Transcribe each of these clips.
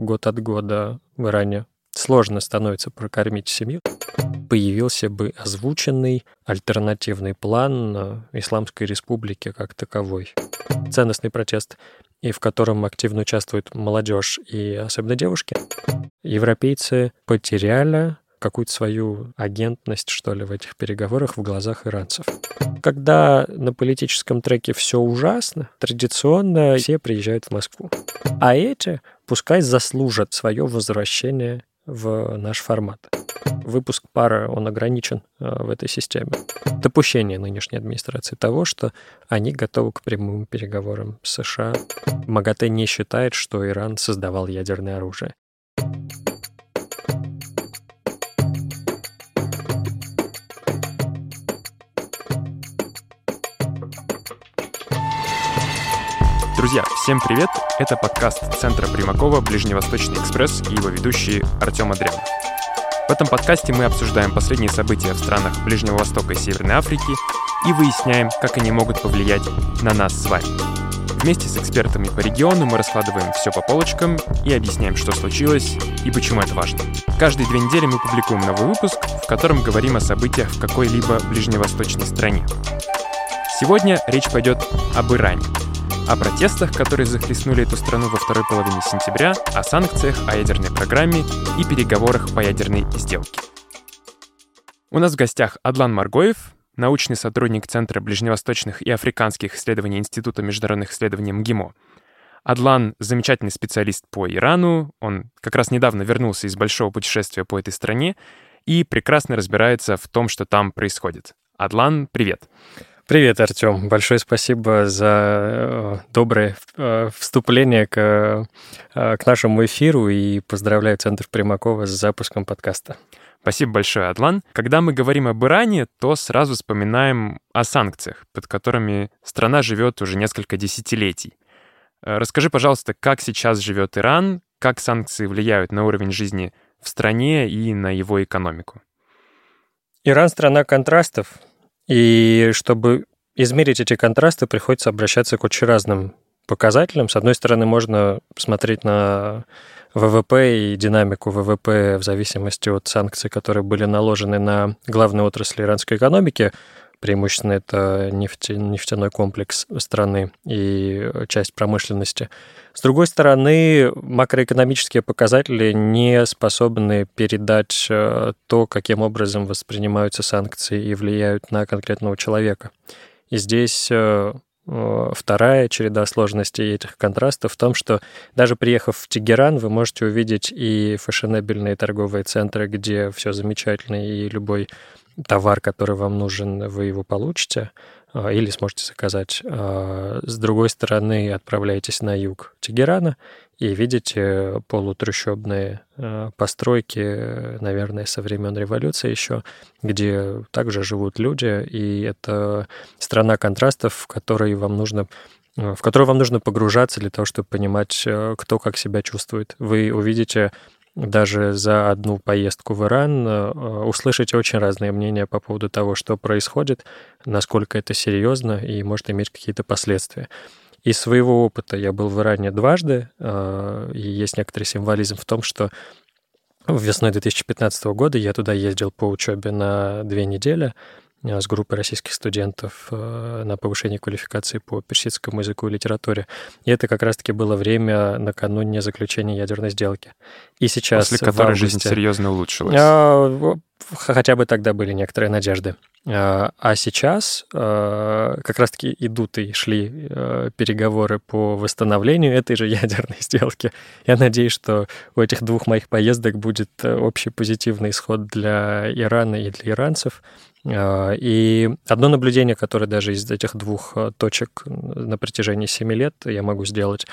год от года в Иране сложно становится прокормить семью, появился бы озвученный альтернативный план Исламской Республики как таковой. Ценностный протест, и в котором активно участвует молодежь и особенно девушки. Европейцы потеряли какую-то свою агентность, что ли, в этих переговорах в глазах иранцев. Когда на политическом треке все ужасно, традиционно все приезжают в Москву. А эти пускай заслужат свое возвращение в наш формат. Выпуск пара, он ограничен э, в этой системе. Допущение нынешней администрации того, что они готовы к прямым переговорам с США. МАГАТЭ не считает, что Иран создавал ядерное оружие. Друзья, всем привет! Это подкаст Центра Примакова «Ближневосточный экспресс» и его ведущий Артем Адрян. В этом подкасте мы обсуждаем последние события в странах Ближнего Востока и Северной Африки и выясняем, как они могут повлиять на нас с вами. Вместе с экспертами по региону мы раскладываем все по полочкам и объясняем, что случилось и почему это важно. Каждые две недели мы публикуем новый выпуск, в котором говорим о событиях в какой-либо ближневосточной стране. Сегодня речь пойдет об Иране — о протестах, которые захлестнули эту страну во второй половине сентября, о санкциях, о ядерной программе и переговорах по ядерной сделке. У нас в гостях Адлан Маргоев, научный сотрудник Центра ближневосточных и африканских исследований Института международных исследований МГИМО. Адлан — замечательный специалист по Ирану, он как раз недавно вернулся из большого путешествия по этой стране и прекрасно разбирается в том, что там происходит. Адлан, привет. Привет, Артем. Большое спасибо за э, доброе э, вступление к, э, к нашему эфиру и поздравляю Центр Примакова с запуском подкаста. Спасибо большое, Адлан. Когда мы говорим об Иране, то сразу вспоминаем о санкциях, под которыми страна живет уже несколько десятилетий. Расскажи, пожалуйста, как сейчас живет Иран, как санкции влияют на уровень жизни в стране и на его экономику. Иран — страна контрастов, и чтобы измерить эти контрасты, приходится обращаться к очень разным показателям. С одной стороны, можно смотреть на ВВП и динамику ВВП в зависимости от санкций, которые были наложены на главные отрасли иранской экономики. Преимущественно это нефтяной комплекс страны и часть промышленности. С другой стороны, макроэкономические показатели не способны передать э, то, каким образом воспринимаются санкции и влияют на конкретного человека. И здесь э, э, вторая череда сложностей этих контрастов в том, что даже приехав в Тегеран, вы можете увидеть и фешенебельные торговые центры, где все замечательно, и любой товар, который вам нужен, вы его получите. А, или сможете заказать. А, с другой стороны, отправляетесь на юг Тегерана и видите полутрущобные а, постройки, наверное, со времен революции еще, где также живут люди, и это страна контрастов, в которой вам нужно в которую вам нужно погружаться для того, чтобы понимать, кто как себя чувствует. Вы увидите даже за одну поездку в Иран э, услышите очень разные мнения по поводу того, что происходит, насколько это серьезно и может иметь какие-то последствия. Из своего опыта я был в Иране дважды, э, и есть некоторый символизм в том, что весной 2015 года я туда ездил по учебе на две недели, с группой российских студентов э, на повышение квалификации по персидскому языку и литературе. И это как раз-таки было время накануне заключения ядерной сделки. И сейчас... После которой августе, жизнь серьезно улучшилась. А, хотя бы тогда были некоторые надежды. А, а сейчас как раз-таки идут и шли переговоры по восстановлению этой же ядерной сделки. Я надеюсь, что у этих двух моих поездок будет общий позитивный исход для Ирана и для иранцев. А, и одно наблюдение, которое даже из этих двух а, точек на протяжении 7 лет я могу сделать,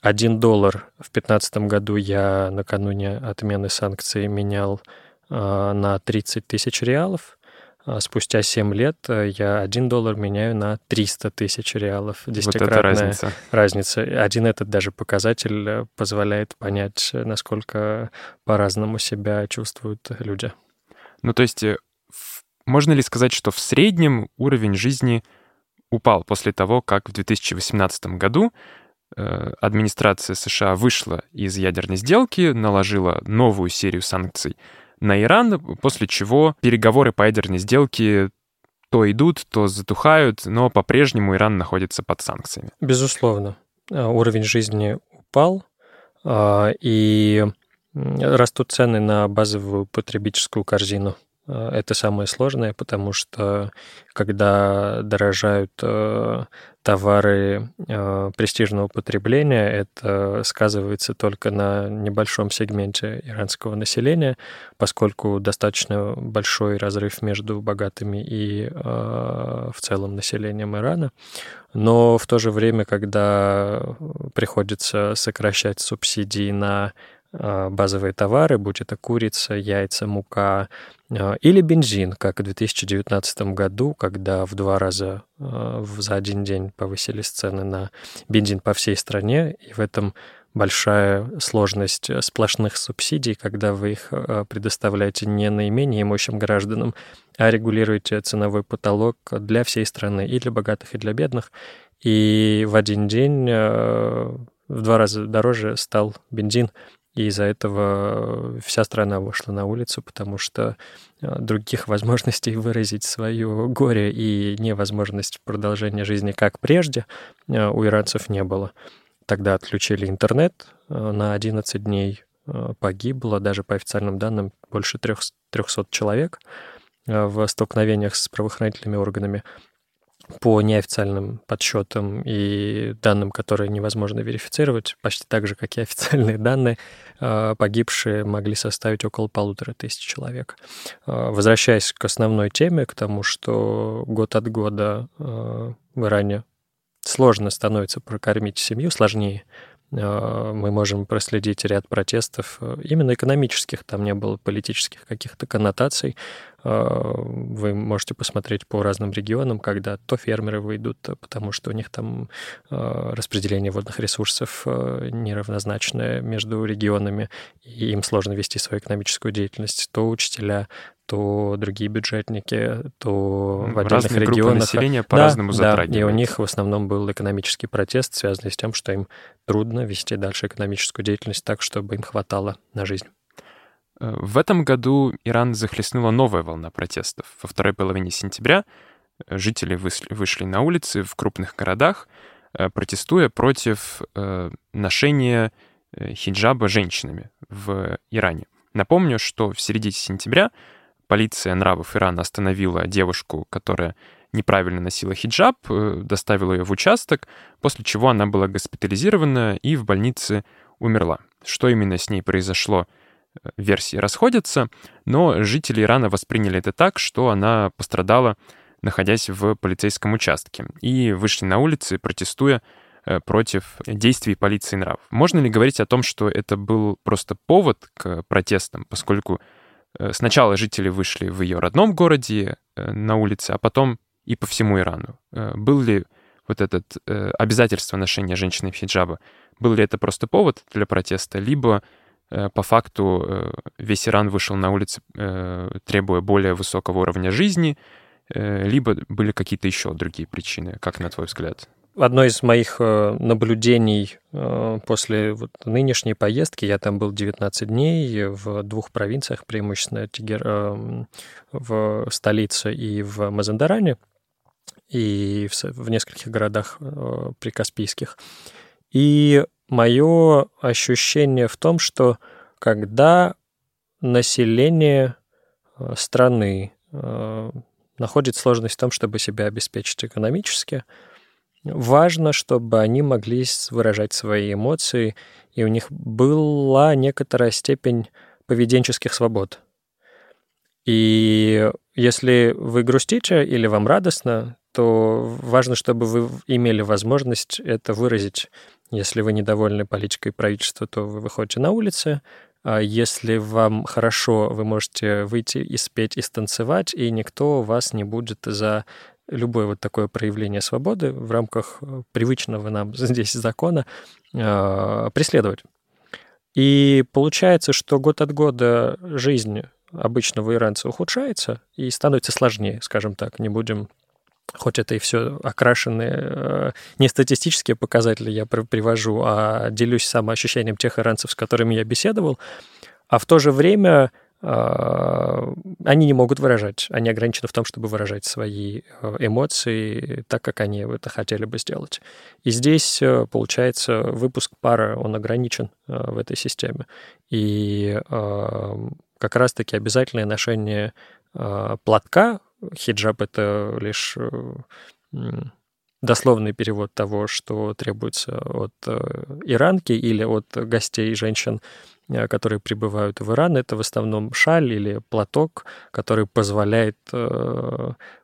один доллар в 2015 году я накануне отмены санкций менял а, на 30 тысяч реалов. Спустя 7 лет я 1 доллар меняю на 300 тысяч реалов. Десятикратная вот разница. разница. Один этот даже показатель э, позволяет понять, насколько по-разному себя чувствуют люди. Ну, то есть э, можно ли сказать, что в среднем уровень жизни упал после того, как в 2018 году э, администрация США вышла из ядерной сделки, наложила новую серию санкций на Иран, после чего переговоры по ядерной сделке то идут, то затухают, но по-прежнему Иран находится под санкциями. Безусловно. Э, уровень жизни упал, э, и растут цены на базовую потребительскую корзину. Э, это самое сложное, потому что когда дорожают э, товары э, престижного потребления, это сказывается только на небольшом сегменте иранского населения, поскольку достаточно большой разрыв между богатыми и в целом населением Ирана. Но в то же время, когда приходится сокращать субсидии на базовые товары, будь это курица, яйца, мука, а, или бензин, как в 2019 году, когда в два раза а, за один день повысились цены на бензин по всей стране, и в этом большая сложность сплошных субсидий, когда вы их а, предоставляете не наименее имущим гражданам, а регулируете ценовой потолок для всей страны, и для богатых, и для бедных. И в один день в два раза дороже стал бензин, и из-за этого вся страна вышла на улицу, потому что э, других возможностей выразить свое горе и невозможность продолжения жизни как прежде э, у иранцев не было. Тогда отключили интернет э, на 11 дней, погибло, даже по официальным данным, больше 300 человек в столкновениях с правоохранительными органами по неофициальным подсчетам и данным, которые невозможно верифицировать, почти так же, как и официальные данные, а, погибшие могли составить около полутора тысяч человек. А, возвращаясь к основной теме, к тому, что год от года а, в Иране сложно становится прокормить семью, сложнее, мы можем проследить ряд протестов, именно экономических, там не было политических каких-то коннотаций, вы можете посмотреть по разным регионам, когда то фермеры выйдут, потому что у них там а, распределение водных ресурсов а, неравнозначное между регионами, и им сложно вести свою экономическую деятельность, то учителя, то другие бюджетники, то в отдельных Разные регионах. населения по-разному да, затрагивают. Да, и у них в основном был экономический протест, связанный с тем, что им трудно вести дальше экономическую деятельность так, чтобы им хватало на жизнь. В этом году Иран захлестнула новая волна протестов. Во второй половине сентября э, жители вышли на улицы в крупных городах, э, протестуя против э, ношения хиджаба женщинами в Иране. Напомню, что в середине сентября полиция нравов Ирана остановила девушку, которая неправильно носила хиджаб, доставила ее в участок, после чего она была госпитализирована и в больнице умерла. Что именно с ней произошло, версии расходятся, но жители Ирана восприняли это так, что она пострадала, находясь в полицейском участке, и вышли на улицы, протестуя э, против действий полиции нрав. Можно ли говорить о том, что это был просто повод к протестам, поскольку э, сначала жители вышли в ее родном городе э, на улице, а потом и по всему Ирану? Был ли вот это обязательство ношения женщины в хиджаба, был ли это просто повод для протеста, либо по факту э, весь Иран вышел на улицы, э, требуя более высокого уровня жизни, либо были какие-то еще другие причины, как на твой взгляд? Одно из моих наблюдений после вот нынешней поездки, я там был 19 дней в двух провинциях, преимущественно Тигер, в столице и в Мазандаране, и в нескольких городах прикаспийских. И мое ощущение в том, что когда население э, страны э, находит сложность в том, чтобы себя обеспечить экономически, важно, чтобы они могли выражать свои эмоции, и у них была некоторая степень поведенческих свобод. И если вы грустите или вам радостно, то важно, чтобы вы имели возможность это выразить если вы недовольны политикой правительства, то вы выходите на улицы. А если вам хорошо, вы можете выйти и спеть, и станцевать, и никто вас не будет за любое вот такое проявление свободы в рамках э, привычного нам здесь закона э, преследовать. И получается, что год от года жизнь обычного иранца ухудшается и становится сложнее, скажем так, не будем хоть это и все окрашенные, э, не статистические показатели я привожу, а делюсь самоощущением тех иранцев, с которыми я беседовал, а в то же время а, они не могут выражать, они ограничены в том, чтобы выражать свои э, эмоции так, как они это хотели бы сделать. И здесь, э, получается, выпуск пара, он ограничен в этой системе. И как раз-таки обязательное ношение платка хиджаб — это лишь э, дословный перевод того, что требуется от э, иранки или от гостей женщин, э, которые прибывают в Иран. Это в основном шаль или платок, который позволяет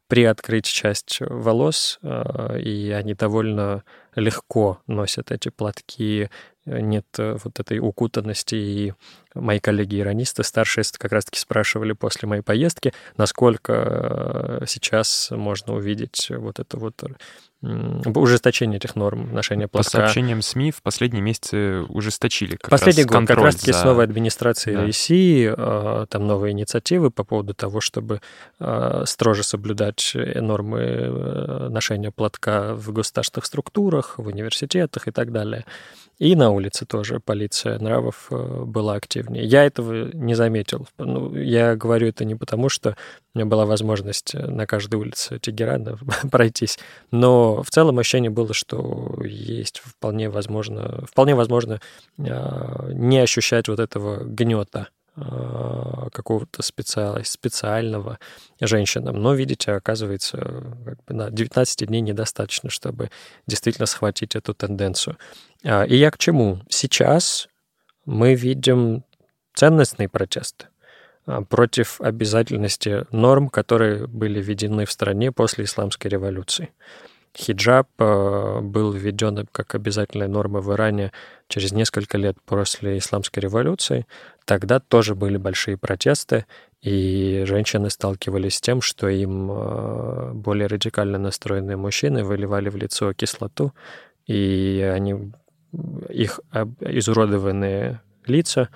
приоткрыть часть волос, и они довольно легко носят эти платки, нет вот этой укутанности и мои коллеги-иронисты старшие как раз-таки спрашивали после моей поездки, насколько э, сейчас можно увидеть вот это вот ужесточение этих норм ношения платка. По сообщениям СМИ в последние месяцы ужесточили как Последний раз год как раз-таки за... с новой администрацией да. России э, там новые инициативы по поводу того, чтобы э, строже соблюдать нормы ношения платка в государственных структурах, в университетах и так далее. И на улице тоже полиция нравов была активна уровне. Я этого не заметил. Ну, я говорю это не потому, что у меня была возможность э, на каждой улице Тегерана пройтись, но в целом ощущение было, что есть вполне возможно, вполне возможно не ощущать вот этого гнета какого-то специал, специального женщинам. Но, видите, оказывается, как бы на 19 дней недостаточно, чтобы действительно схватить эту тенденцию. А, и я к чему? Сейчас мы видим ценностный протест а, против обязательности норм, которые были введены в стране после исламской революции. Хиджаб а, был введен как обязательная норма в Иране через несколько лет после исламской революции. Тогда тоже были большие протесты, и женщины сталкивались с тем, что им а, более радикально настроенные мужчины выливали в лицо кислоту, и они, их изуродованные лица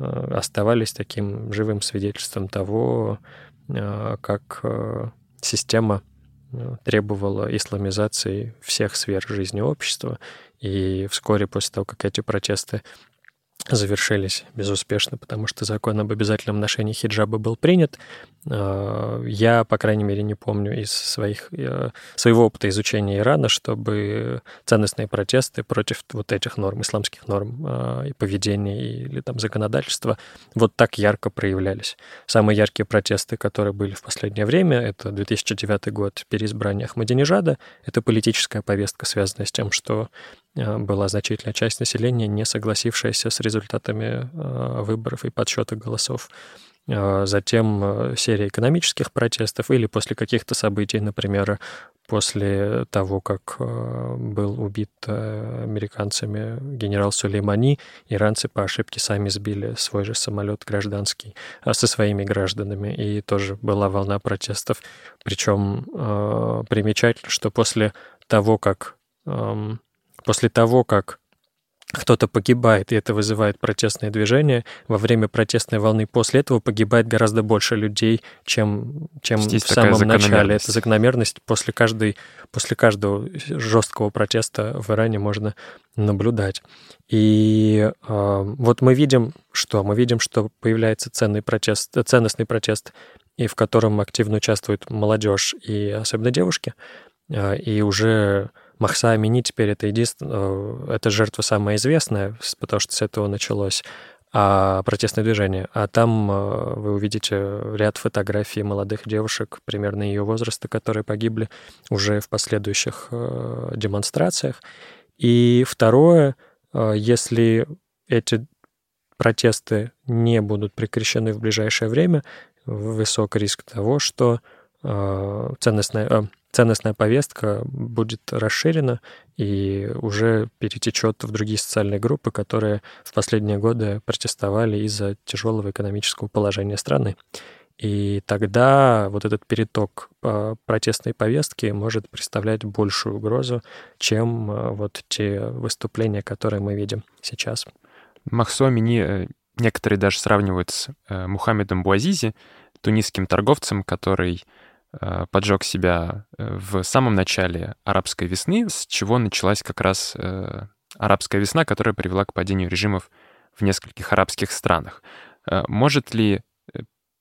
Э, оставались таким живым свидетельством того, э, как э, система требовала исламизации всех сфер жизни общества. И вскоре после того, как эти протесты завершились безуспешно, потому что закон об обязательном ношении хиджаба был принят. А, я, по крайней мере, не помню из своих, э, своего опыта изучения Ирана, чтобы ценностные протесты против вот этих норм, исламских норм а, и поведения или там законодательства вот так ярко проявлялись. Самые яркие протесты, которые были в последнее время, это 2009 год переизбрания Ахмадинежада. Это политическая повестка, связанная с тем, что была значительная часть населения, не согласившаяся с результатами выборов и подсчета голосов. А, затем серия экономических протестов или после каких-то событий, например, после того, как был убит американцами генерал Сулеймани, иранцы по ошибке сами сбили свой же самолет гражданский со своими гражданами, и тоже была волна протестов. Причем примечательно, что после того, как после того, как кто-то погибает, и это вызывает протестное движение. Во время протестной волны после этого погибает гораздо больше людей, чем, чем в самом начале. Это закономерность. После, каждой, после каждого жесткого протеста в Иране можно наблюдать. И э, вот мы видим, что? Мы видим, что появляется ценный протест, ценностный протест, и в котором активно участвует молодежь и особенно девушки. Э, и уже Махса Амини теперь это единственное, э, это жертва самая известная, потому что с этого началось а протестное движение. А там э, вы увидите ряд фотографий молодых девушек примерно ее возраста, которые погибли уже в последующих э, демонстрациях. И второе, если эти протесты не будут прекращены в ближайшее время, высок риск того, что ценностная, ценностная повестка будет расширена и уже перетечет в другие социальные группы, которые в последние годы протестовали из-за тяжелого экономического положения страны. И тогда вот этот переток протестной повестки может представлять большую угрозу, чем э, вот те выступления, которые мы видим сейчас. Махсо Мини э, некоторые даже сравнивают с э, Мухаммедом Буазизи, тунисским торговцем, который э, поджег себя э, в самом начале арабской весны, с чего началась как раз арабская весна, которая привела к падению режимов в нескольких арабских странах. Может ли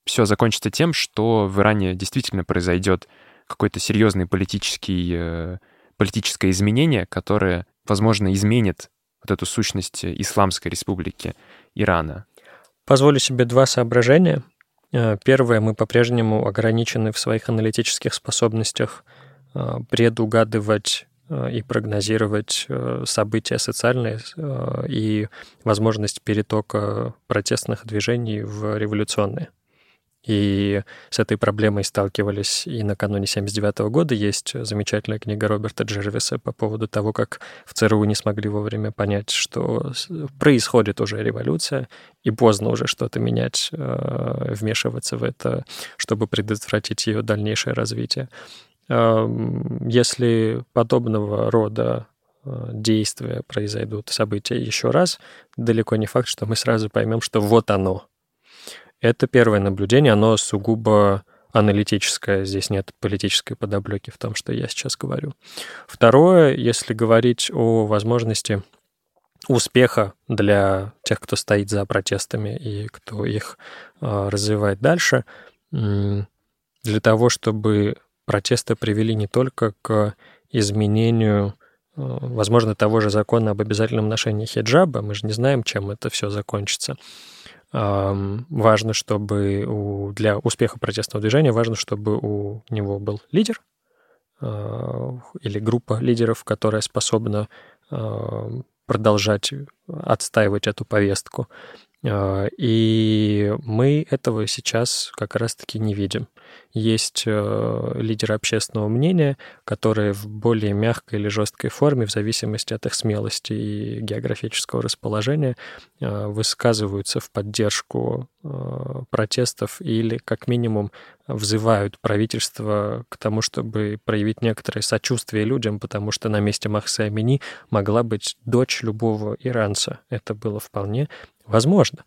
все закончиться тем, что в Иране действительно произойдет какой-то серьезный политический, политическое изменение, которое, возможно, изменит вот эту сущность Исламской республики Ирана? Позволю себе два соображения. Э, первое, мы по-прежнему ограничены в своих аналитических способностях э, предугадывать э, и прогнозировать события социальные и возможность перетока протестных движений в революционные. И с этой проблемой сталкивались и накануне 79 года. Есть замечательная книга Роберта Джервиса по поводу того, как в ЦРУ не смогли вовремя понять, что происходит уже революция, и поздно уже что-то менять, э, вмешиваться в это, чтобы предотвратить ее дальнейшее развитие. Эм, если подобного рода э, действия произойдут, события еще раз, далеко не факт, что мы сразу поймем, что вот оно, это первое наблюдение, оно сугубо аналитическое, здесь нет политической подоплеки в том, что я сейчас говорю. Второе, если говорить о возможности успеха для тех, кто стоит за протестами и кто их э, развивает дальше, для того, чтобы протесты привели не только к изменению, э, возможно, того же закона об обязательном ношении хиджаба, мы же не знаем, чем это все закончится, Важно, чтобы у, для успеха протестного движения важно, чтобы у него был лидер а, или группа лидеров, которая способна продолжать отстаивать эту повестку. А, и мы этого сейчас как раз-таки не видим есть э, лидеры общественного мнения, которые в более мягкой или жесткой форме, в зависимости от их смелости и географического расположения, э, высказываются в поддержку э, протестов или, как минимум, взывают правительство к тому, чтобы проявить некоторое сочувствие людям, потому что на месте Махса Амини могла быть дочь любого иранца. Это было вполне возможно.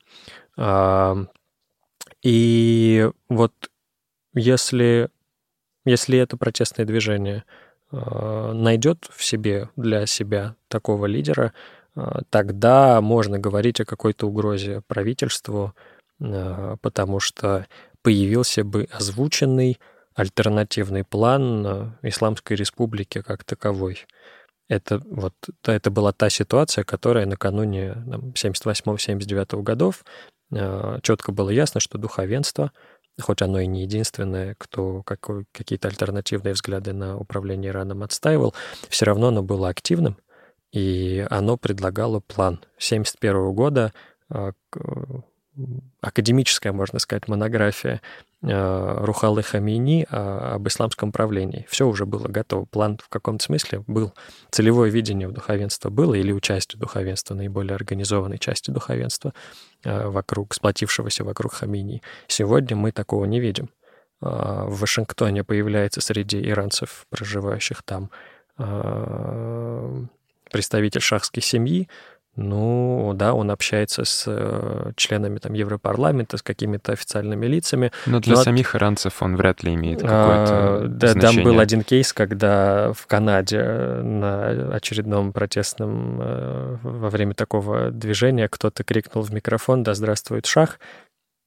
И вот если, если это протестное движение э, найдет в себе для себя такого лидера, э, тогда можно говорить о какой-то угрозе правительству, э, потому что появился бы озвученный альтернативный план Исламской Республики как таковой. Это, вот, это была та ситуация, которая накануне 78-79 годов четко было ясно, что духовенство — хоть оно и не единственное, кто какие-то альтернативные взгляды на управление Ираном отстаивал, все равно оно было активным, и оно предлагало план. 1971 года, а, академическая, можно сказать, монография а, Рухалы Хамини об исламском правлении. Все уже было готово. План в каком-то смысле был. Целевое видение в духовенства было, или участие духовенства, наиболее организованной части духовенства а, вокруг, сплотившегося вокруг Хамини. Сегодня мы такого не видим. А, в Вашингтоне появляется среди иранцев, проживающих там, представитель шахской семьи, ну, да, он общается с э, членами там Европарламента, с какими-то официальными лицами. Но для но самих иранцев он вряд ли имеет какое-то а, да, значение. Там был один кейс, когда в Канаде на очередном протестном э, во время такого движения кто-то крикнул в микрофон «Да здравствует шах!»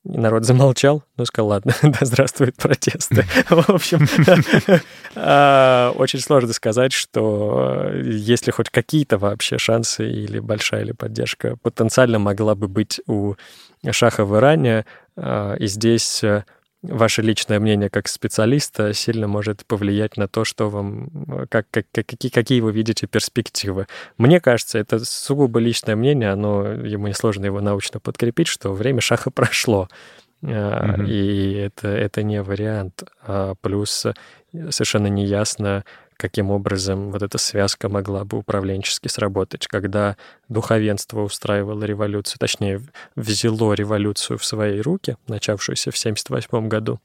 И народ замолчал, ну, сказал, ладно, да здравствуют протесты. В общем, а, очень сложно сказать, что э, если хоть какие-то вообще шансы или большая или поддержка потенциально могла бы быть у Шаха в Иране, а, и здесь э, ваше личное мнение как специалиста сильно может повлиять на то, что вам, как, как, какие, какие вы видите перспективы. Мне кажется, это сугубо личное мнение, оно, ему несложно его научно подкрепить, что время шаха прошло. Mm-hmm. И это, это не вариант. А плюс совершенно неясно, каким образом вот эта связка могла бы управленчески сработать, когда духовенство устраивало революцию, точнее, взяло революцию в свои руки, начавшуюся в 1978 году.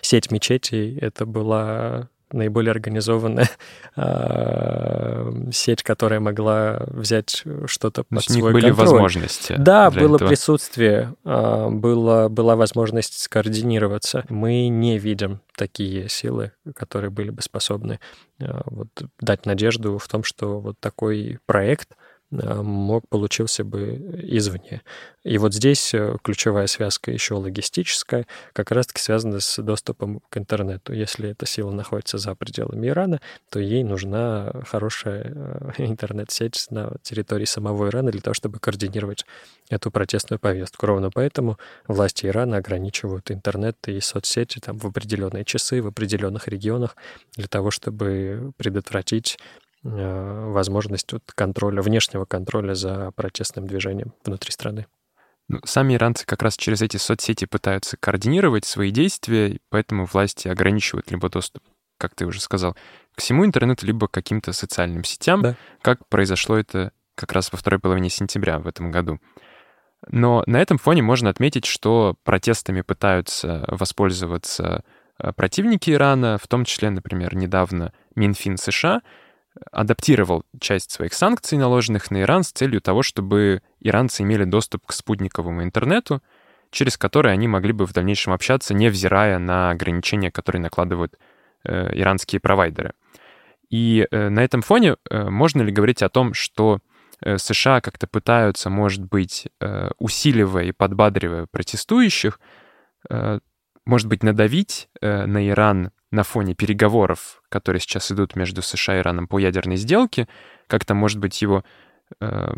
Сеть мечетей — это была наиболее организованная э, сеть, которая могла взять что-то под свой контроль. были возможности. Да, было этого. присутствие, э, было, была возможность скоординироваться. Мы не видим такие силы, которые были бы способны э, вот, дать надежду в том, что вот такой проект — мог получился бы извне. И вот здесь э, ключевая связка еще логистическая, как раз-таки связана с доступом к интернету. Если эта сила находится за пределами Ирана, то ей нужна хорошая э, интернет-сеть на территории самого Ирана для того, чтобы координировать эту протестную повестку. Ровно поэтому власти Ирана ограничивают интернет и соцсети там, в определенные часы, в определенных регионах для того, чтобы предотвратить Э, возможность вот контроля, внешнего контроля за протестным движением внутри страны. Ну, сами иранцы как раз через эти соцсети пытаются координировать свои действия, поэтому власти ограничивают либо доступ, как ты уже сказал, к всему интернету, либо к каким-то социальным сетям, да. как произошло это как раз во второй половине сентября в этом году. Но на этом фоне можно отметить, что протестами пытаются воспользоваться э, противники Ирана, в том числе, например, недавно Минфин США — адаптировал часть своих санкций, наложенных на Иран, с целью того, чтобы иранцы имели доступ к спутниковому интернету, через который они могли бы в дальнейшем общаться, невзирая на ограничения, которые накладывают э, иранские провайдеры. И э, на этом фоне э, можно ли говорить о том, что э, США как-то пытаются, может быть, э, усиливая и подбадривая протестующих, э, может быть, надавить э, на Иран на фоне переговоров, которые сейчас идут между США и Ираном по ядерной сделке, как-то, может быть, его э,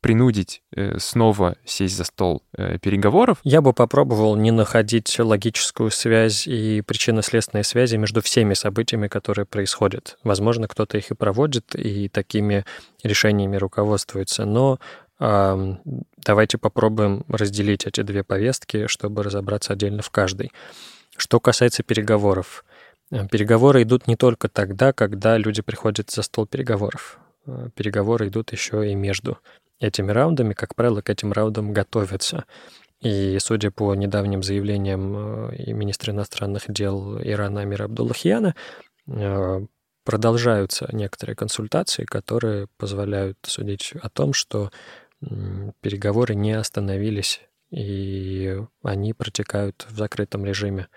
принудить э, снова сесть за стол э, переговоров? Я бы попробовал не находить логическую связь и причинно-следственные связи между всеми событиями, которые происходят. Возможно, кто-то их и проводит, и такими решениями руководствуется, но давайте попробуем разделить эти две повестки, чтобы разобраться отдельно в каждой. Что касается переговоров, переговоры идут не только тогда, когда люди приходят за стол переговоров. Э, переговоры идут еще и между этими раундами. Как правило, к этим раундам готовятся. И судя по недавним заявлениям э, министра иностранных дел Ирана Амира Абдуллахьяна, продолжаются некоторые консультации, которые позволяют судить о том, что переговоры не остановились, и они протекают в закрытом режиме.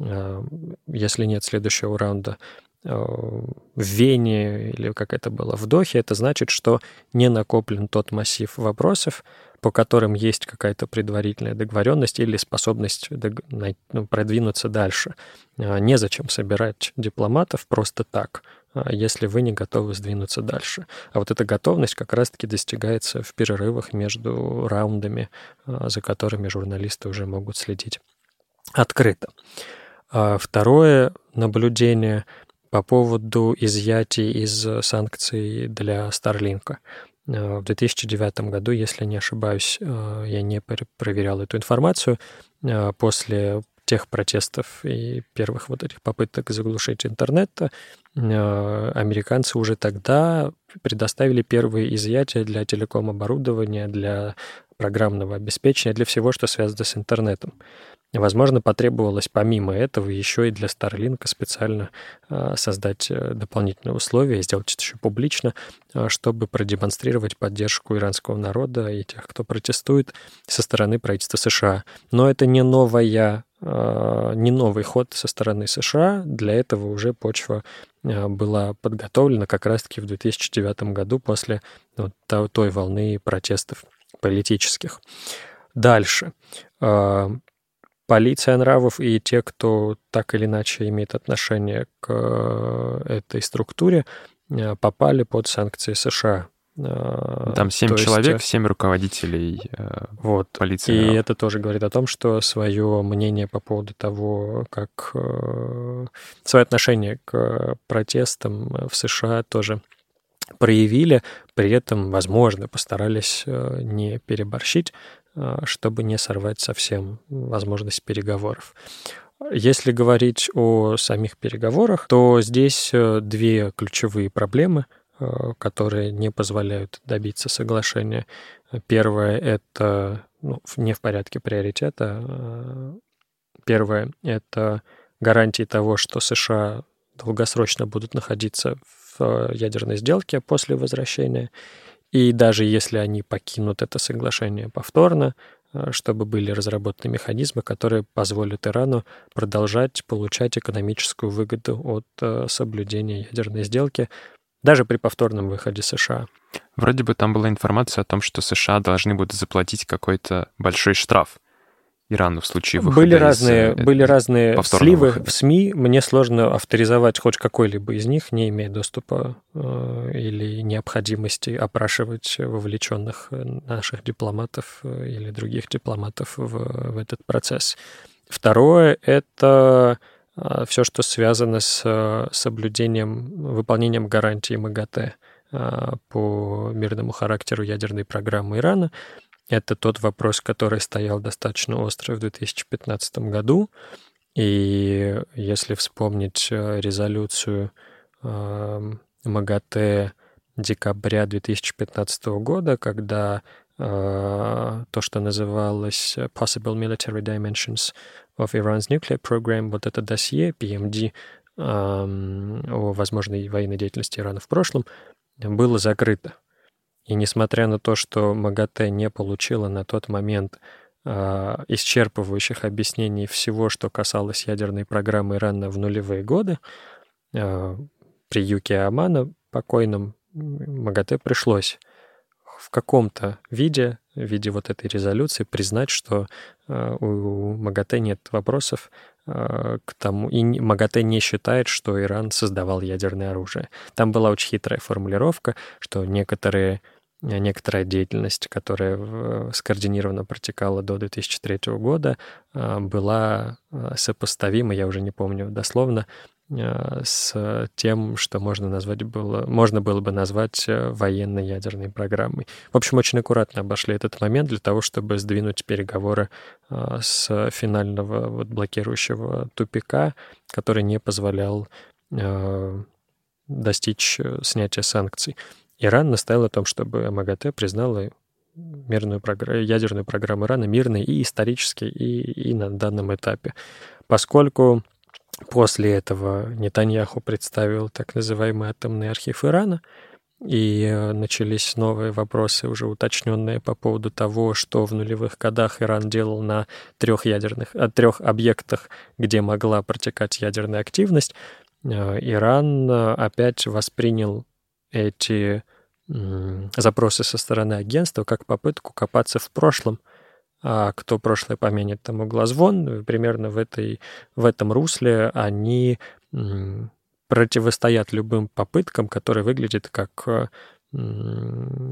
Э, если нет следующего раунда э, в Вене или как это было в Дохе, это значит, что не накоплен тот массив вопросов, по которым есть какая-то предварительная договоренность или способность ну, продвинуться дальше. Э, незачем собирать дипломатов просто так, если вы не готовы сдвинуться дальше. А вот эта готовность как раз-таки достигается в перерывах между раундами, за которыми журналисты уже могут следить открыто. А второе наблюдение по поводу изъятий из санкций для Starlink. А, в 2009 году, если не ошибаюсь, а, я не проверял эту информацию, после тех протестов и первых вот этих попыток заглушить интернет, американцы уже тогда предоставили первые изъятия для телеком-оборудования, для программного обеспечения, для всего, что связано с интернетом. Возможно, потребовалось помимо этого еще и для Starlink специально а, создать э, дополнительные условия сделать это еще публично, а, чтобы продемонстрировать поддержку иранского народа и тех, кто протестует со стороны правительства США. Но это не новая а, не новый ход со стороны США. Для этого уже почва была подготовлена как раз-таки в 2009 году после вот той волны протестов политических. Дальше полиция нравов и те, кто так или иначе имеет отношение к э, этой структуре, э, попали под санкции США. Э, Там семь человек, 7 руководителей вот. полиции. И это тоже говорит о том, что свое мнение по поводу того, как свое отношение к протестам в США тоже проявили, при этом, возможно, постарались не переборщить, чтобы не сорвать совсем возможность переговоров. Если говорить о самих переговорах, то здесь э, две ключевые проблемы, э, которые не позволяют добиться соглашения. Первое — это ну, не в порядке приоритета. Первое — это гарантии того, что США долгосрочно будут находиться в ядерной сделке после возвращения. И даже если они покинут это соглашение повторно, чтобы были разработаны механизмы, которые позволят Ирану продолжать получать экономическую выгоду от соблюдения ядерной сделки, даже при повторном выходе США. Вроде бы там была информация о том, что США должны будут заплатить какой-то большой штраф Ирану в случае выхода были разные, из, э, были разные сливы выхода. в СМИ. Мне сложно авторизовать хоть какой-либо из них, не имея доступа э, или необходимости опрашивать вовлеченных наших дипломатов э, или других дипломатов в, в этот процесс. Второе — это э, все, что связано с э, соблюдением, выполнением гарантии МАГАТЭ по мирному характеру ядерной программы Ирана. Это тот вопрос, который стоял достаточно остро в 2015 году. И если вспомнить э, резолюцию э, МАГАТЭ декабря 2015 года, когда э, то, что называлось Possible Military Dimensions of Iran's Nuclear Program, вот это досье PMD э, о возможной военной деятельности Ирана в прошлом, было закрыто. И несмотря на то, что МАГАТЭ не получила на тот момент э, исчерпывающих объяснений всего, что касалось ядерной программы Ирана в нулевые годы, э, при Юке Амана покойном МАГАТЭ пришлось в каком-то виде, в виде вот этой резолюции, признать, что э, у МАГАТЭ нет вопросов к тому, и МАГАТЭ не считает, что Иран создавал ядерное оружие. Там была очень хитрая формулировка, что некоторые некоторая деятельность, которая скоординированно протекала до 2003 года, э, была сопоставима, я уже не помню дословно, с тем, что можно назвать было, можно было бы назвать военной ядерной программой. В общем, очень аккуратно обошли этот момент для того, чтобы сдвинуть переговоры с финального вот блокирующего тупика, который не позволял достичь снятия санкций. Иран настоял о том, чтобы МАГАТЭ признала мирную программу, ядерную программу Ирана мирной и исторически, и, и на данном этапе. Поскольку после этого Нетаньяху представил так называемый атомный архив Ирана, и э, начались новые вопросы, уже уточненные по поводу того, что в нулевых годах Иран делал на трех ядерных, э, трех объектах, где могла протекать ядерная активность. Э, Иран опять воспринял эти запросы со стороны агентства как попытку копаться в прошлом. А кто прошлое помянет, тому глазвон. Примерно в, этой, в этом русле они противостоят любым попыткам, которые выглядят как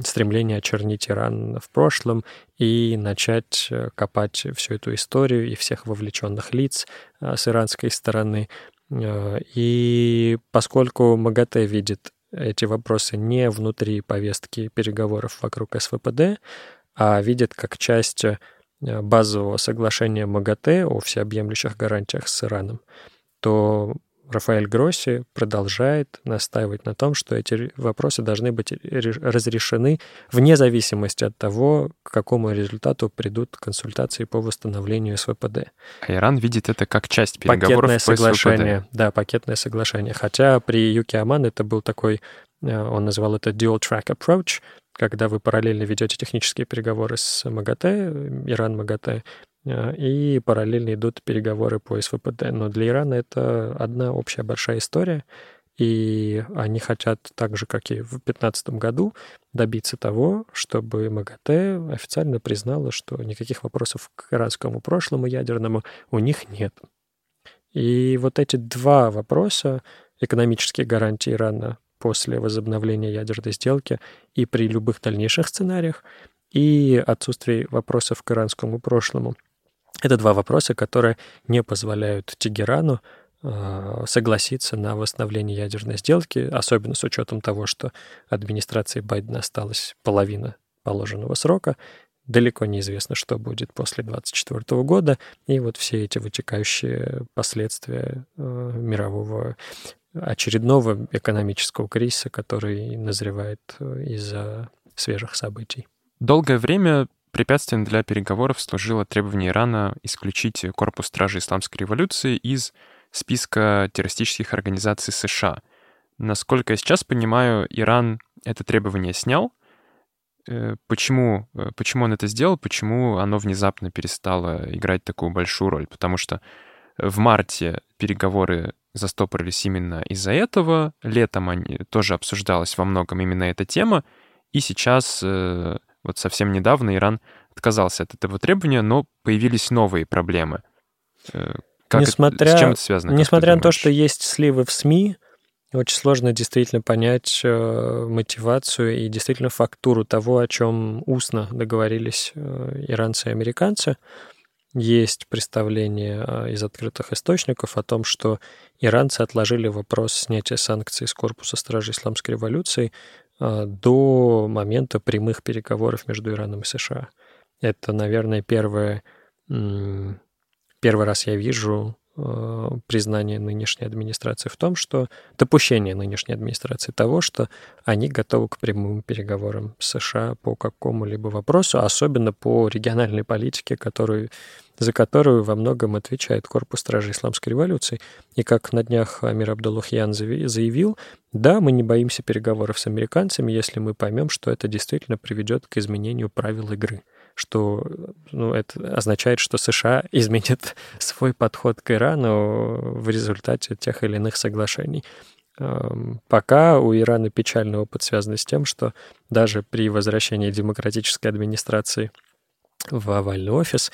стремление очернить Иран в прошлом и начать э, копать всю эту историю и всех вовлеченных лиц а, с иранской стороны. Э, и поскольку МАГАТЭ видит эти вопросы не внутри повестки переговоров вокруг СВПД, а видят как часть э, базового соглашения МАГАТЭ о всеобъемлющих гарантиях с Ираном, то Рафаэль Гросси продолжает настаивать на том, что эти вопросы должны быть разрешены вне зависимости от того, к какому результату придут консультации по восстановлению СВПД. А Иран видит это как часть переговоров пакетное по соглашение, СВПД. Да, пакетное соглашение. Хотя при Юке Аман это был такой, э, он назвал это dual track approach, когда вы параллельно ведете технические переговоры с МАГАТЭ, Иран МАГАТЭ, и параллельно идут переговоры по СВПД. Но для Ирана это одна общая большая история, и они хотят, так же, как и в 2015 году, добиться того, чтобы МАГАТЭ официально признала, что никаких вопросов к иранскому прошлому ядерному у них нет. И вот эти два вопроса, экономические гарантии Ирана после возобновления ядерной сделки и при любых дальнейших сценариях, и отсутствие вопросов к иранскому прошлому – это два вопроса, которые не позволяют Тегерану а, согласиться на восстановление ядерной сделки, особенно с учетом того, что администрации Байдена осталась половина положенного срока. Далеко неизвестно, что будет после 2024 года, и вот все эти вытекающие последствия а, мирового очередного экономического кризиса, который назревает а, из-за свежих событий. Долгое время Препятствием для переговоров служило требование Ирана исключить корпус стражи исламской революции из списка террористических организаций США. Насколько я сейчас понимаю, Иран это требование снял. Э, почему, э, почему он это сделал? Почему оно внезапно перестало играть такую большую роль? Потому что в марте переговоры застопорились именно из-за этого. Летом они, тоже обсуждалась во многом именно эта тема. И сейчас, э, вот совсем недавно, Иран отказался от этого требования, но появились новые проблемы. Как несмотря, это, с чем это связано? Несмотря на то, что есть сливы в СМИ, очень сложно действительно понять э, мотивацию и действительно фактуру того, о чем устно договорились э, иранцы и американцы. Есть представление э, из открытых источников о том, что иранцы отложили вопрос снятия санкций с корпуса стражи исламской революции э, до момента прямых переговоров между Ираном и США. Это, наверное, первое, первый раз я вижу признание нынешней администрации в том, что допущение нынешней администрации того, что они готовы к прямым переговорам с США по какому-либо вопросу, особенно по региональной политике, которую, за которую во многом отвечает Корпус Стражи Исламской революции. И как на днях Амир Абдуллахьян заявил, да, мы не боимся переговоров с американцами, если мы поймем, что это действительно приведет к изменению правил игры что ну, это означает, что США изменит свой подход к Ирану в результате тех или иных соглашений. Эм, пока у Ирана печальный опыт связан с тем, что даже при возвращении демократической администрации в овальный офис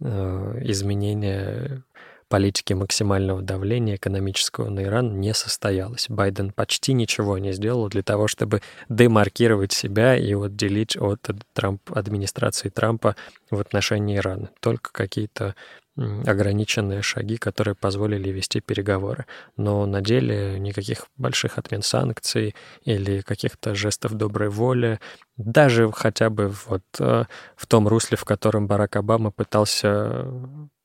э, изменения политики максимального давления экономического на Иран не состоялось. Байден почти ничего не сделал для того, чтобы демаркировать себя и отделить от Трамп, администрации Трампа в отношении Ирана. Только какие-то ограниченные шаги, которые позволили вести переговоры. Но на деле никаких больших отмен санкций или каких-то жестов доброй воли, даже хотя бы вот э, в том русле, в котором Барак Обама пытался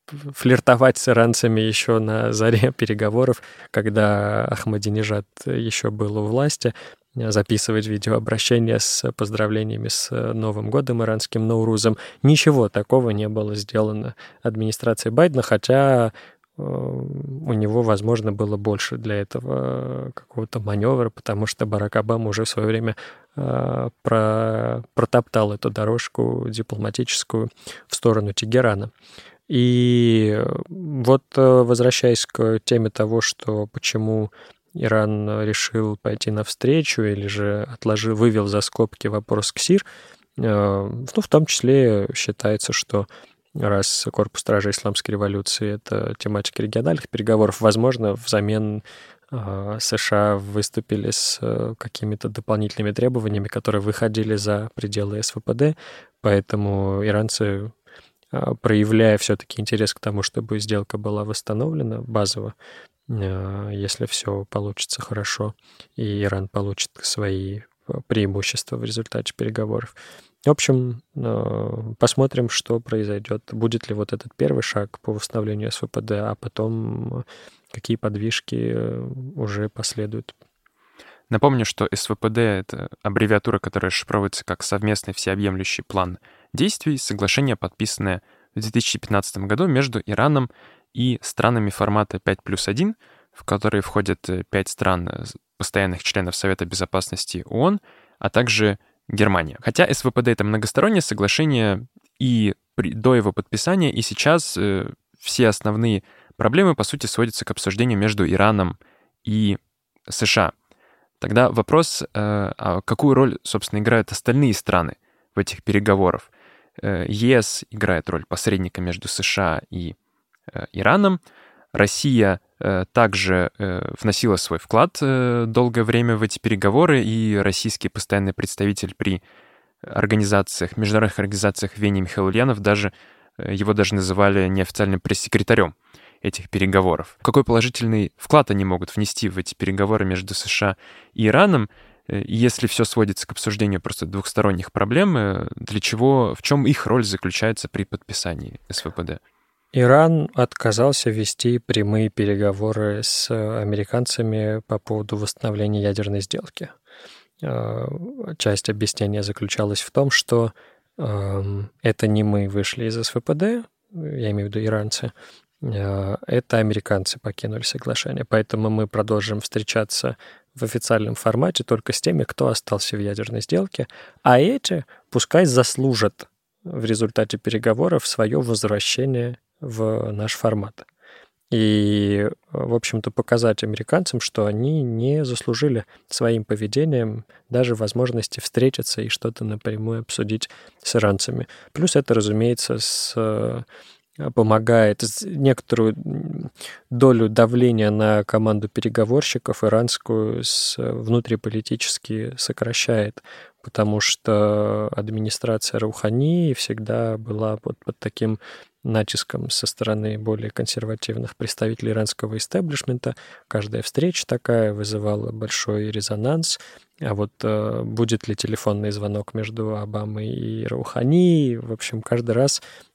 флиртовать с иранцами еще на заре переговоров, когда Ахмадинежад еще был у власти, записывать видеообращение с поздравлениями с Новым годом иранским Наурузом. Ничего такого не было сделано администрацией Байдена, хотя э, у него, возможно, было больше для этого какого-то маневра, потому что Барак Обама уже в свое время э, про, протоптал эту дорожку дипломатическую в сторону Тегерана. И вот э, возвращаясь к теме того, что почему Иран решил пойти навстречу или же отложил, вывел за скобки вопрос КСИР, э, ну, в том числе считается, что раз корпус стражи исламской революции — это тематика региональных переговоров, возможно, взамен э, США выступили с какими-то дополнительными требованиями, которые выходили за пределы СВПД, поэтому иранцы проявляя все-таки интерес к тому, чтобы сделка была восстановлена базово, а, если все получится хорошо, и Иран получит свои а, преимущества в результате переговоров. В общем, посмотрим, что произойдет. Будет ли вот этот первый шаг по восстановлению СВПД, а потом какие подвижки уже последуют. Напомню, что СВПД — это аббревиатура, которая шифровывается как совместный всеобъемлющий план действий, соглашение, подписанное в 2015 году между Ираном и странами формата 5 плюс 1, в которые входят 5 э, стран э, постоянных членов Совета Безопасности ООН, а также Германия. Хотя СВПД — это многостороннее соглашение, и до его подписания, и сейчас э, все основные проблемы, по сути, сводятся к обсуждению между Ираном и США. Тогда вопрос, а какую роль, собственно, играют остальные страны в этих переговорах? Э, ЕС играет роль посредника между США и э, Ираном. Россия э, также вносила свой вклад долгое время в эти переговоры, и российский постоянный представитель при организациях, международных организациях Вене Михаил Ульянов даже, его даже называли неофициальным пресс-секретарем этих переговоров. Какой положительный вклад они могут внести в эти переговоры между США и Ираном, если все сводится к обсуждению просто двухсторонних проблем, э, для чего, в чем их роль заключается при подписании СВПД? Иран отказался вести прямые переговоры с американцами по поводу восстановления ядерной сделки. Э, часть объяснения заключалась в том, что эм, это не мы вышли из СВПД, я имею в виду иранцы, э, это американцы покинули соглашение. Поэтому мы продолжим встречаться в официальном формате только с теми, кто остался в ядерной сделке, а эти пускай заслужат в результате переговоров свое возвращение в наш формат. И, в общем-то, показать американцам, что они не заслужили своим поведением даже возможности встретиться и что-то напрямую обсудить с иранцами. Плюс это, разумеется, с помогает некоторую долю давления на команду переговорщиков иранскую с внутриполитически сокращает, потому что администрация Раухани всегда была вот под таким натиском со стороны более консервативных представителей иранского истеблишмента. Каждая встреча такая вызывала большой резонанс. А вот э, будет ли телефонный звонок между Обамой и Раухани, в общем, каждый раз э,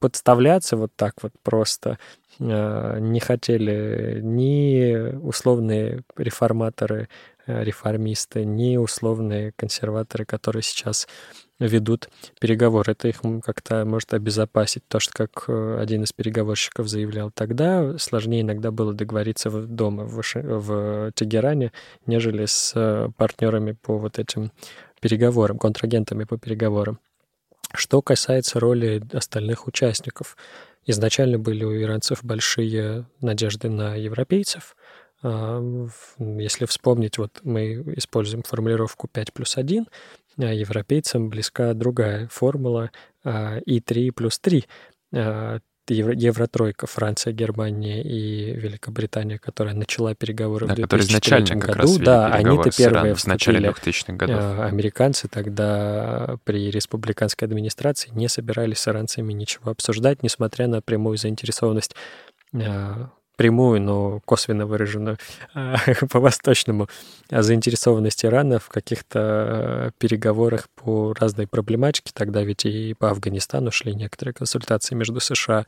подставляться вот так вот просто э, не хотели ни условные реформаторы, э, реформисты, ни условные консерваторы, которые сейчас ведут переговоры. Это их как-то может обезопасить. То, что, как э, один из переговорщиков заявлял тогда, сложнее иногда было договориться дома в, в Тегеране, нежели с э, партнерами по вот этим переговорам, контрагентами по переговорам. Что касается роли остальных участников, изначально были у иранцев большие надежды на европейцев. А, если вспомнить, вот мы используем формулировку 5 плюс 1, а европейцам близка другая формула И3 плюс 3. Евротройка, Франция, Германия и Великобритания, которая начала переговоры да, в 2003 году, да, они-то первые в начале 2000-х годов. А, американцы тогда при республиканской администрации не собирались с иранцами ничего обсуждать, несмотря на прямую заинтересованность прямую, но косвенно выраженную а, по-восточному заинтересованность Ирана в каких-то э, переговорах по разной проблематике. Тогда ведь и по Афганистану шли некоторые консультации между США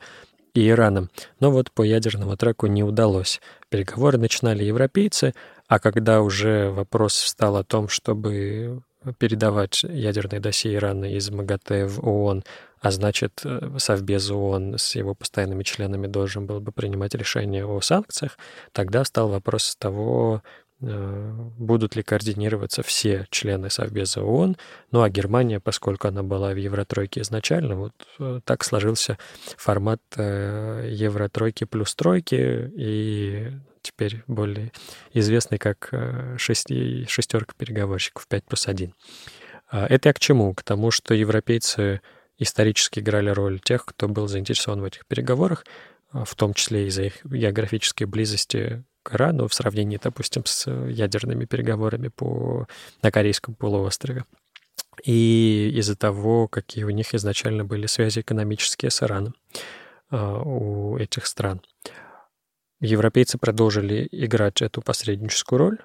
и Ираном. Но вот по ядерному треку не удалось. Переговоры начинали европейцы, а когда уже вопрос встал о том, чтобы передавать ядерные досье Ирана из МАГАТЭ в ООН, а значит, э, Совбез ООН с его постоянными членами должен был бы принимать решение о санкциях, тогда стал вопрос того, э, будут ли координироваться все члены Совбеза ООН. Ну а Германия, поскольку она была в Евротройке изначально, вот э, так сложился формат Евротройки плюс тройки, и теперь более известный как шести, шестерка переговорщиков 5 плюс 1. А это я к чему? К тому, что европейцы исторически играли роль тех, кто был заинтересован в этих переговорах, а, в том числе из-за их географической близости к Ирану в сравнении, допустим, с ядерными переговорами по, на Корейском полуострове. И из-за того, какие у них изначально были связи экономические с Ираном а, у этих стран. Европейцы продолжили играть эту посредническую роль,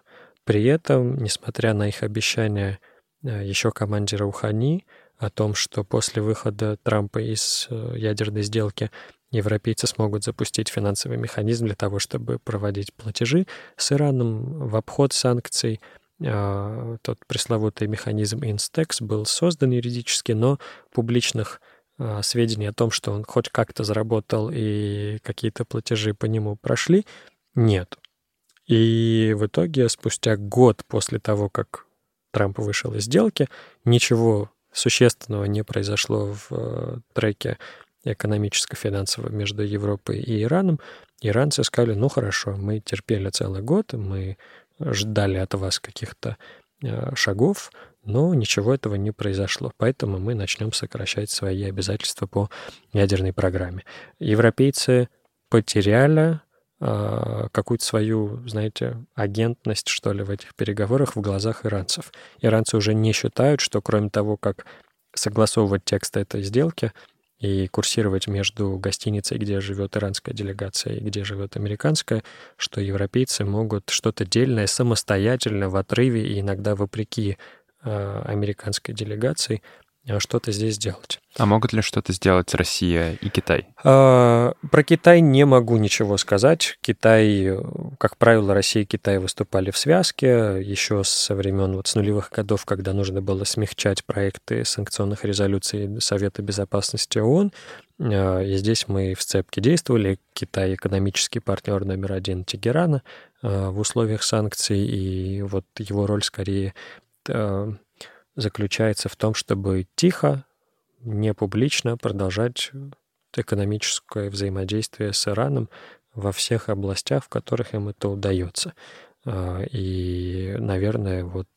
при этом, несмотря на их обещания а, еще команде Раухани о том, что после выхода Трампа из э, ядерной сделки европейцы смогут запустить финансовый механизм для того, чтобы проводить платежи с Ираном в обход санкций. А, тот пресловутый механизм Instex был создан юридически, но публичных а, сведений о том, что он хоть как-то заработал и какие-то платежи по нему прошли, нет. И в итоге, спустя год после того, как Трамп вышел из сделки, ничего существенного не произошло в э, треке экономическо-финансово между Европой и Ираном, иранцы сказали, ну хорошо, мы терпели целый год, мы ждали от вас каких-то э, шагов, но ничего этого не произошло. Поэтому мы начнем сокращать свои обязательства по ядерной программе. Европейцы потеряли какую-то свою, знаете, агентность, что ли, в этих переговорах в глазах иранцев. Иранцы уже не считают, что кроме того, как согласовывать тексты этой сделки и курсировать между гостиницей, где живет иранская делегация и где живет американская, что европейцы могут что-то дельное самостоятельно в отрыве и иногда вопреки э, американской делегации что-то здесь сделать. А могут ли что-то сделать Россия и Китай? А, про Китай не могу ничего сказать. Китай, как правило, Россия и Китай выступали в связке еще со времен вот с нулевых годов, когда нужно было смягчать проекты санкционных резолюций Совета Безопасности ООН. И здесь мы в сцепке действовали. Китай экономический партнер номер один Тегерана в условиях санкций, и вот его роль скорее заключается в том, чтобы тихо, не публично продолжать экономическое взаимодействие с Ираном во всех областях, в которых им это удается. А, и, наверное, вот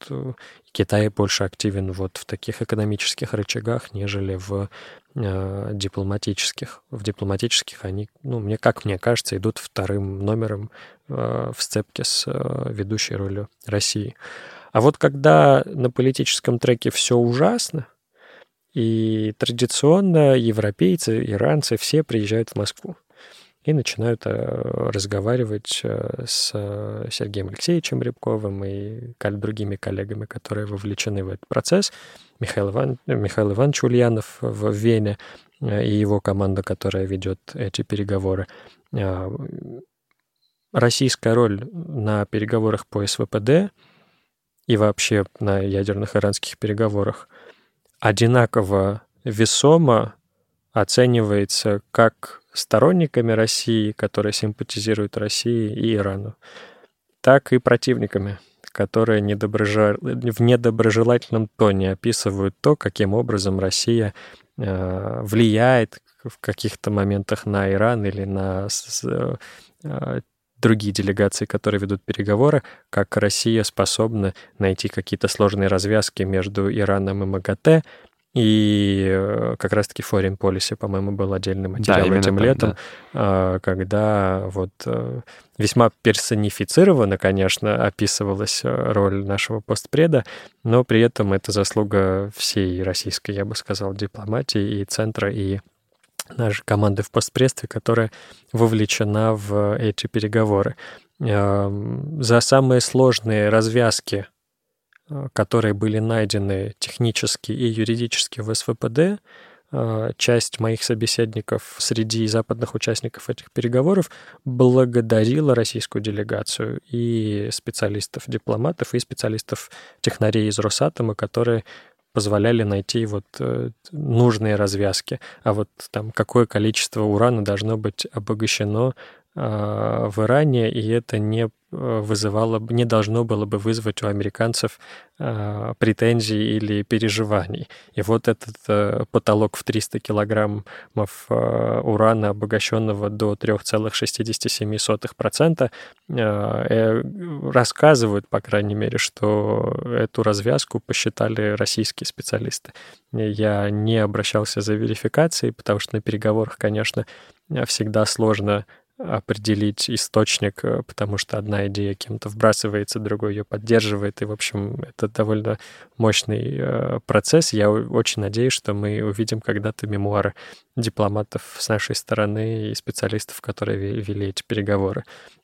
Китай больше активен вот в таких экономических рычагах, нежели в э, дипломатических. В дипломатических они, ну, мне, как мне кажется, идут вторым номером э, в сцепке с э, ведущей ролью России. А вот когда на политическом треке все ужасно, и традиционно европейцы, иранцы, все приезжают в Москву и начинают э, разговаривать э, с Сергеем Алексеевичем Рябковым и другими коллегами, которые вовлечены в этот процесс. Михаил, Иван, Михаил Иванович Ульянов в Вене э, и его команда, которая ведет эти переговоры. Российская роль на переговорах по СВПД и вообще на ядерных иранских переговорах одинаково весомо оценивается как сторонниками России, которые симпатизируют России и Ирану, так и противниками, которые в недоброжелательном тоне описывают то, каким образом Россия э, влияет в каких-то моментах на Иран или на э, другие делегации, которые ведут переговоры, как Россия способна найти какие-то сложные развязки между Ираном и МАГАТЭ, и э, как раз-таки Foreign Policy, по-моему, был отдельный материал да, этим так, летом, да. А, когда вот э, весьма персонифицированно, конечно, описывалась э, роль нашего постпреда, но при этом это заслуга всей российской, я бы сказал, дипломатии и центра, и нашей команды в постпредстве, которая вовлечена в эти переговоры. За самые сложные развязки, э, которые были найдены технически и юридически в СВПД, э, часть моих собеседников среди западных участников этих переговоров благодарила российскую делегацию и специалистов-дипломатов, и специалистов-технарей из Росатома, которые позволяли найти вот э, нужные развязки. А вот там какое количество урана должно быть обогащено в Иране, и это не Э, вызывало, не должно было бы вызвать у американцев э, претензий или переживаний. И вот этот э, потолок в 300 килограммов э, урана, обогащенного до 3,67%, э, э, рассказывают, по крайней мере, что эту развязку посчитали российские специалисты. Я не обращался за верификацией, потому что на переговорах, конечно, всегда сложно определить источник, э, потому что одна идея кем-то вбрасывается, другой ее поддерживает, и, в общем, это довольно мощный э, процесс. Я очень надеюсь, что мы увидим когда-то мемуары дипломатов с нашей стороны и специалистов, которые вели эти переговоры.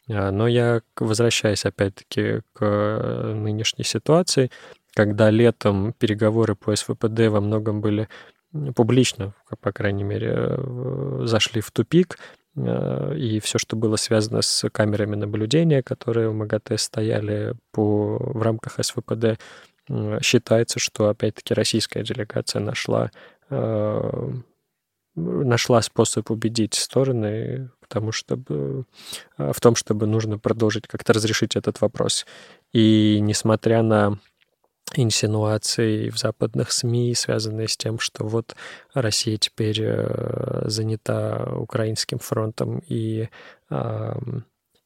А, но я возвращаюсь опять-таки к э, нынешней ситуации, когда летом переговоры по СВПД во многом были публично, по крайней мере, зашли в тупик, и все, что было связано с камерами наблюдения, которые в МАГАТЭ стояли по, в рамках СВПД, считается, что опять-таки российская делегация нашла, э, нашла способ убедить стороны потому чтобы, э, в том, чтобы нужно продолжить как-то разрешить этот вопрос. И несмотря на инсинуации в западных СМИ, связанные с тем, что вот Россия теперь э, занята украинским фронтом и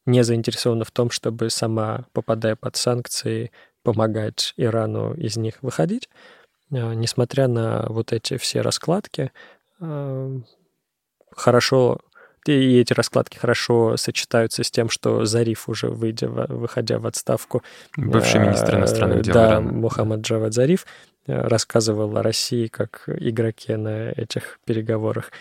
не заинтересована в том, чтобы сама, попадая под санкции, помогать Ирану из них выходить. Э, несмотря на вот эти все раскладки, э, хорошо и эти раскладки хорошо сочетаются с тем, что Зариф уже выйдя, выходя в отставку... Бывший министр иностранных дел да, Ирана. Мухаммад Джавад Зариф э, рассказывал о России как игроке на этих переговорах.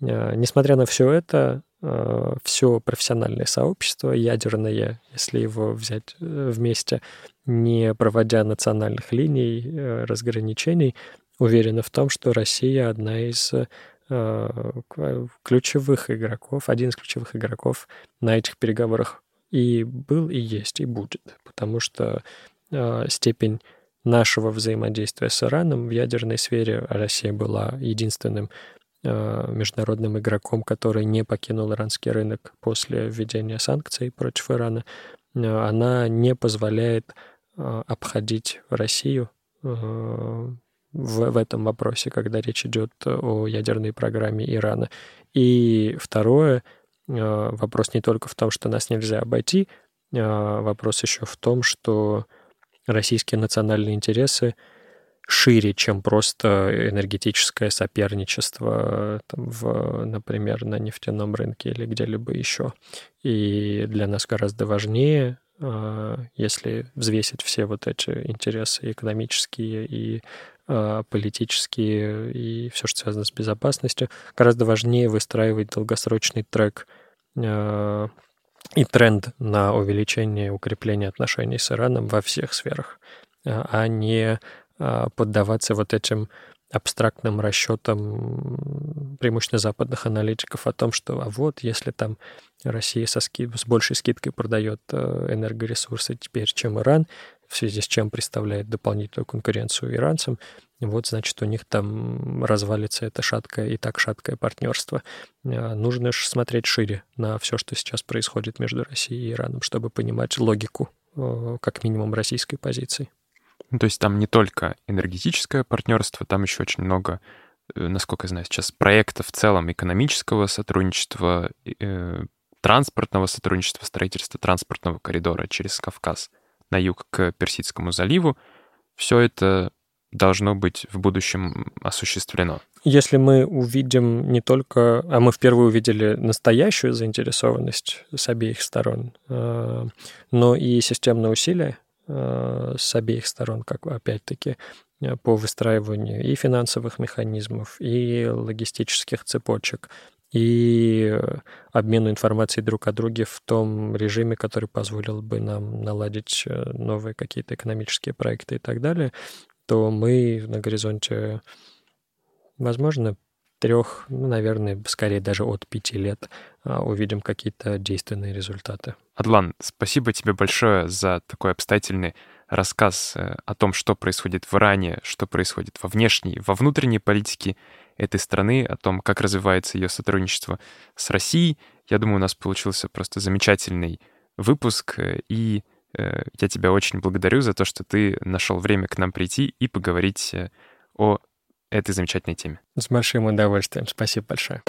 Э, несмотря на все это, э, все профессиональное сообщество, ядерное, если его взять вместе, не проводя национальных линий, разграничений, уверены в том, что Россия одна из э, ключевых игроков, один из ключевых игроков на этих переговорах и был, и есть, и будет, потому что э, степень нашего взаимодействия с Ираном в ядерной сфере Россия была единственным э, международным игроком, который не покинул иранский рынок после введения санкций против Ирана. Э, она не позволяет э, обходить Россию в, в этом вопросе, когда речь идет о ядерной программе Ирана. И второе, вопрос не только в том, что нас нельзя обойти, вопрос еще в том, что российские национальные интересы шире, чем просто энергетическое соперничество, там, в, например, на нефтяном рынке или где-либо еще. И для нас гораздо важнее, а, если взвесить все вот эти интересы экономические и а, политические и все, что связано с безопасностью, гораздо важнее выстраивать долгосрочный трек а, и тренд на увеличение и укрепление отношений с Ираном во всех сферах, а, а не а, поддаваться вот этим абстрактным расчетам преимущественно западных аналитиков о том, что а вот если там Россия со ски... с большей скидкой продает энергоресурсы теперь, чем Иран, в связи с чем представляет дополнительную конкуренцию иранцам, вот, значит, у них там развалится это шаткое и так шаткое партнерство. А, нужно же смотреть шире на все, что сейчас происходит между Россией и Ираном, чтобы понимать логику, как минимум, российской позиции. Ну, то есть там не только энергетическое партнерство, там еще очень много, э, насколько я знаю сейчас, проектов в целом экономического сотрудничества, э, транспортного сотрудничества, строительства транспортного коридора через Кавказ на юг к Персидскому заливу. Все это должно быть в будущем осуществлено. Если мы увидим не только, а мы впервые увидели настоящую заинтересованность с обеих сторон, э, но и системное усилие э, с обеих сторон, как опять-таки э, по выстраиванию и финансовых механизмов, и логистических цепочек, и обмену информацией друг о друге в том режиме, который позволил бы нам наладить новые какие-то экономические проекты и так далее, то мы на горизонте, возможно, трех, ну, наверное, скорее даже от пяти лет а, увидим какие-то действенные результаты. Адлан, спасибо тебе большое за такой обстоятельный рассказ э, о том, что происходит в Иране, что происходит во внешней, во внутренней политике этой страны, о том, как развивается ее сотрудничество с Россией. Я думаю, у нас получился просто замечательный выпуск, э, и Э, я тебя очень благодарю за то, что ты нашел время к нам прийти и поговорить э, о этой замечательной теме. С большим удовольствием. Спасибо большое.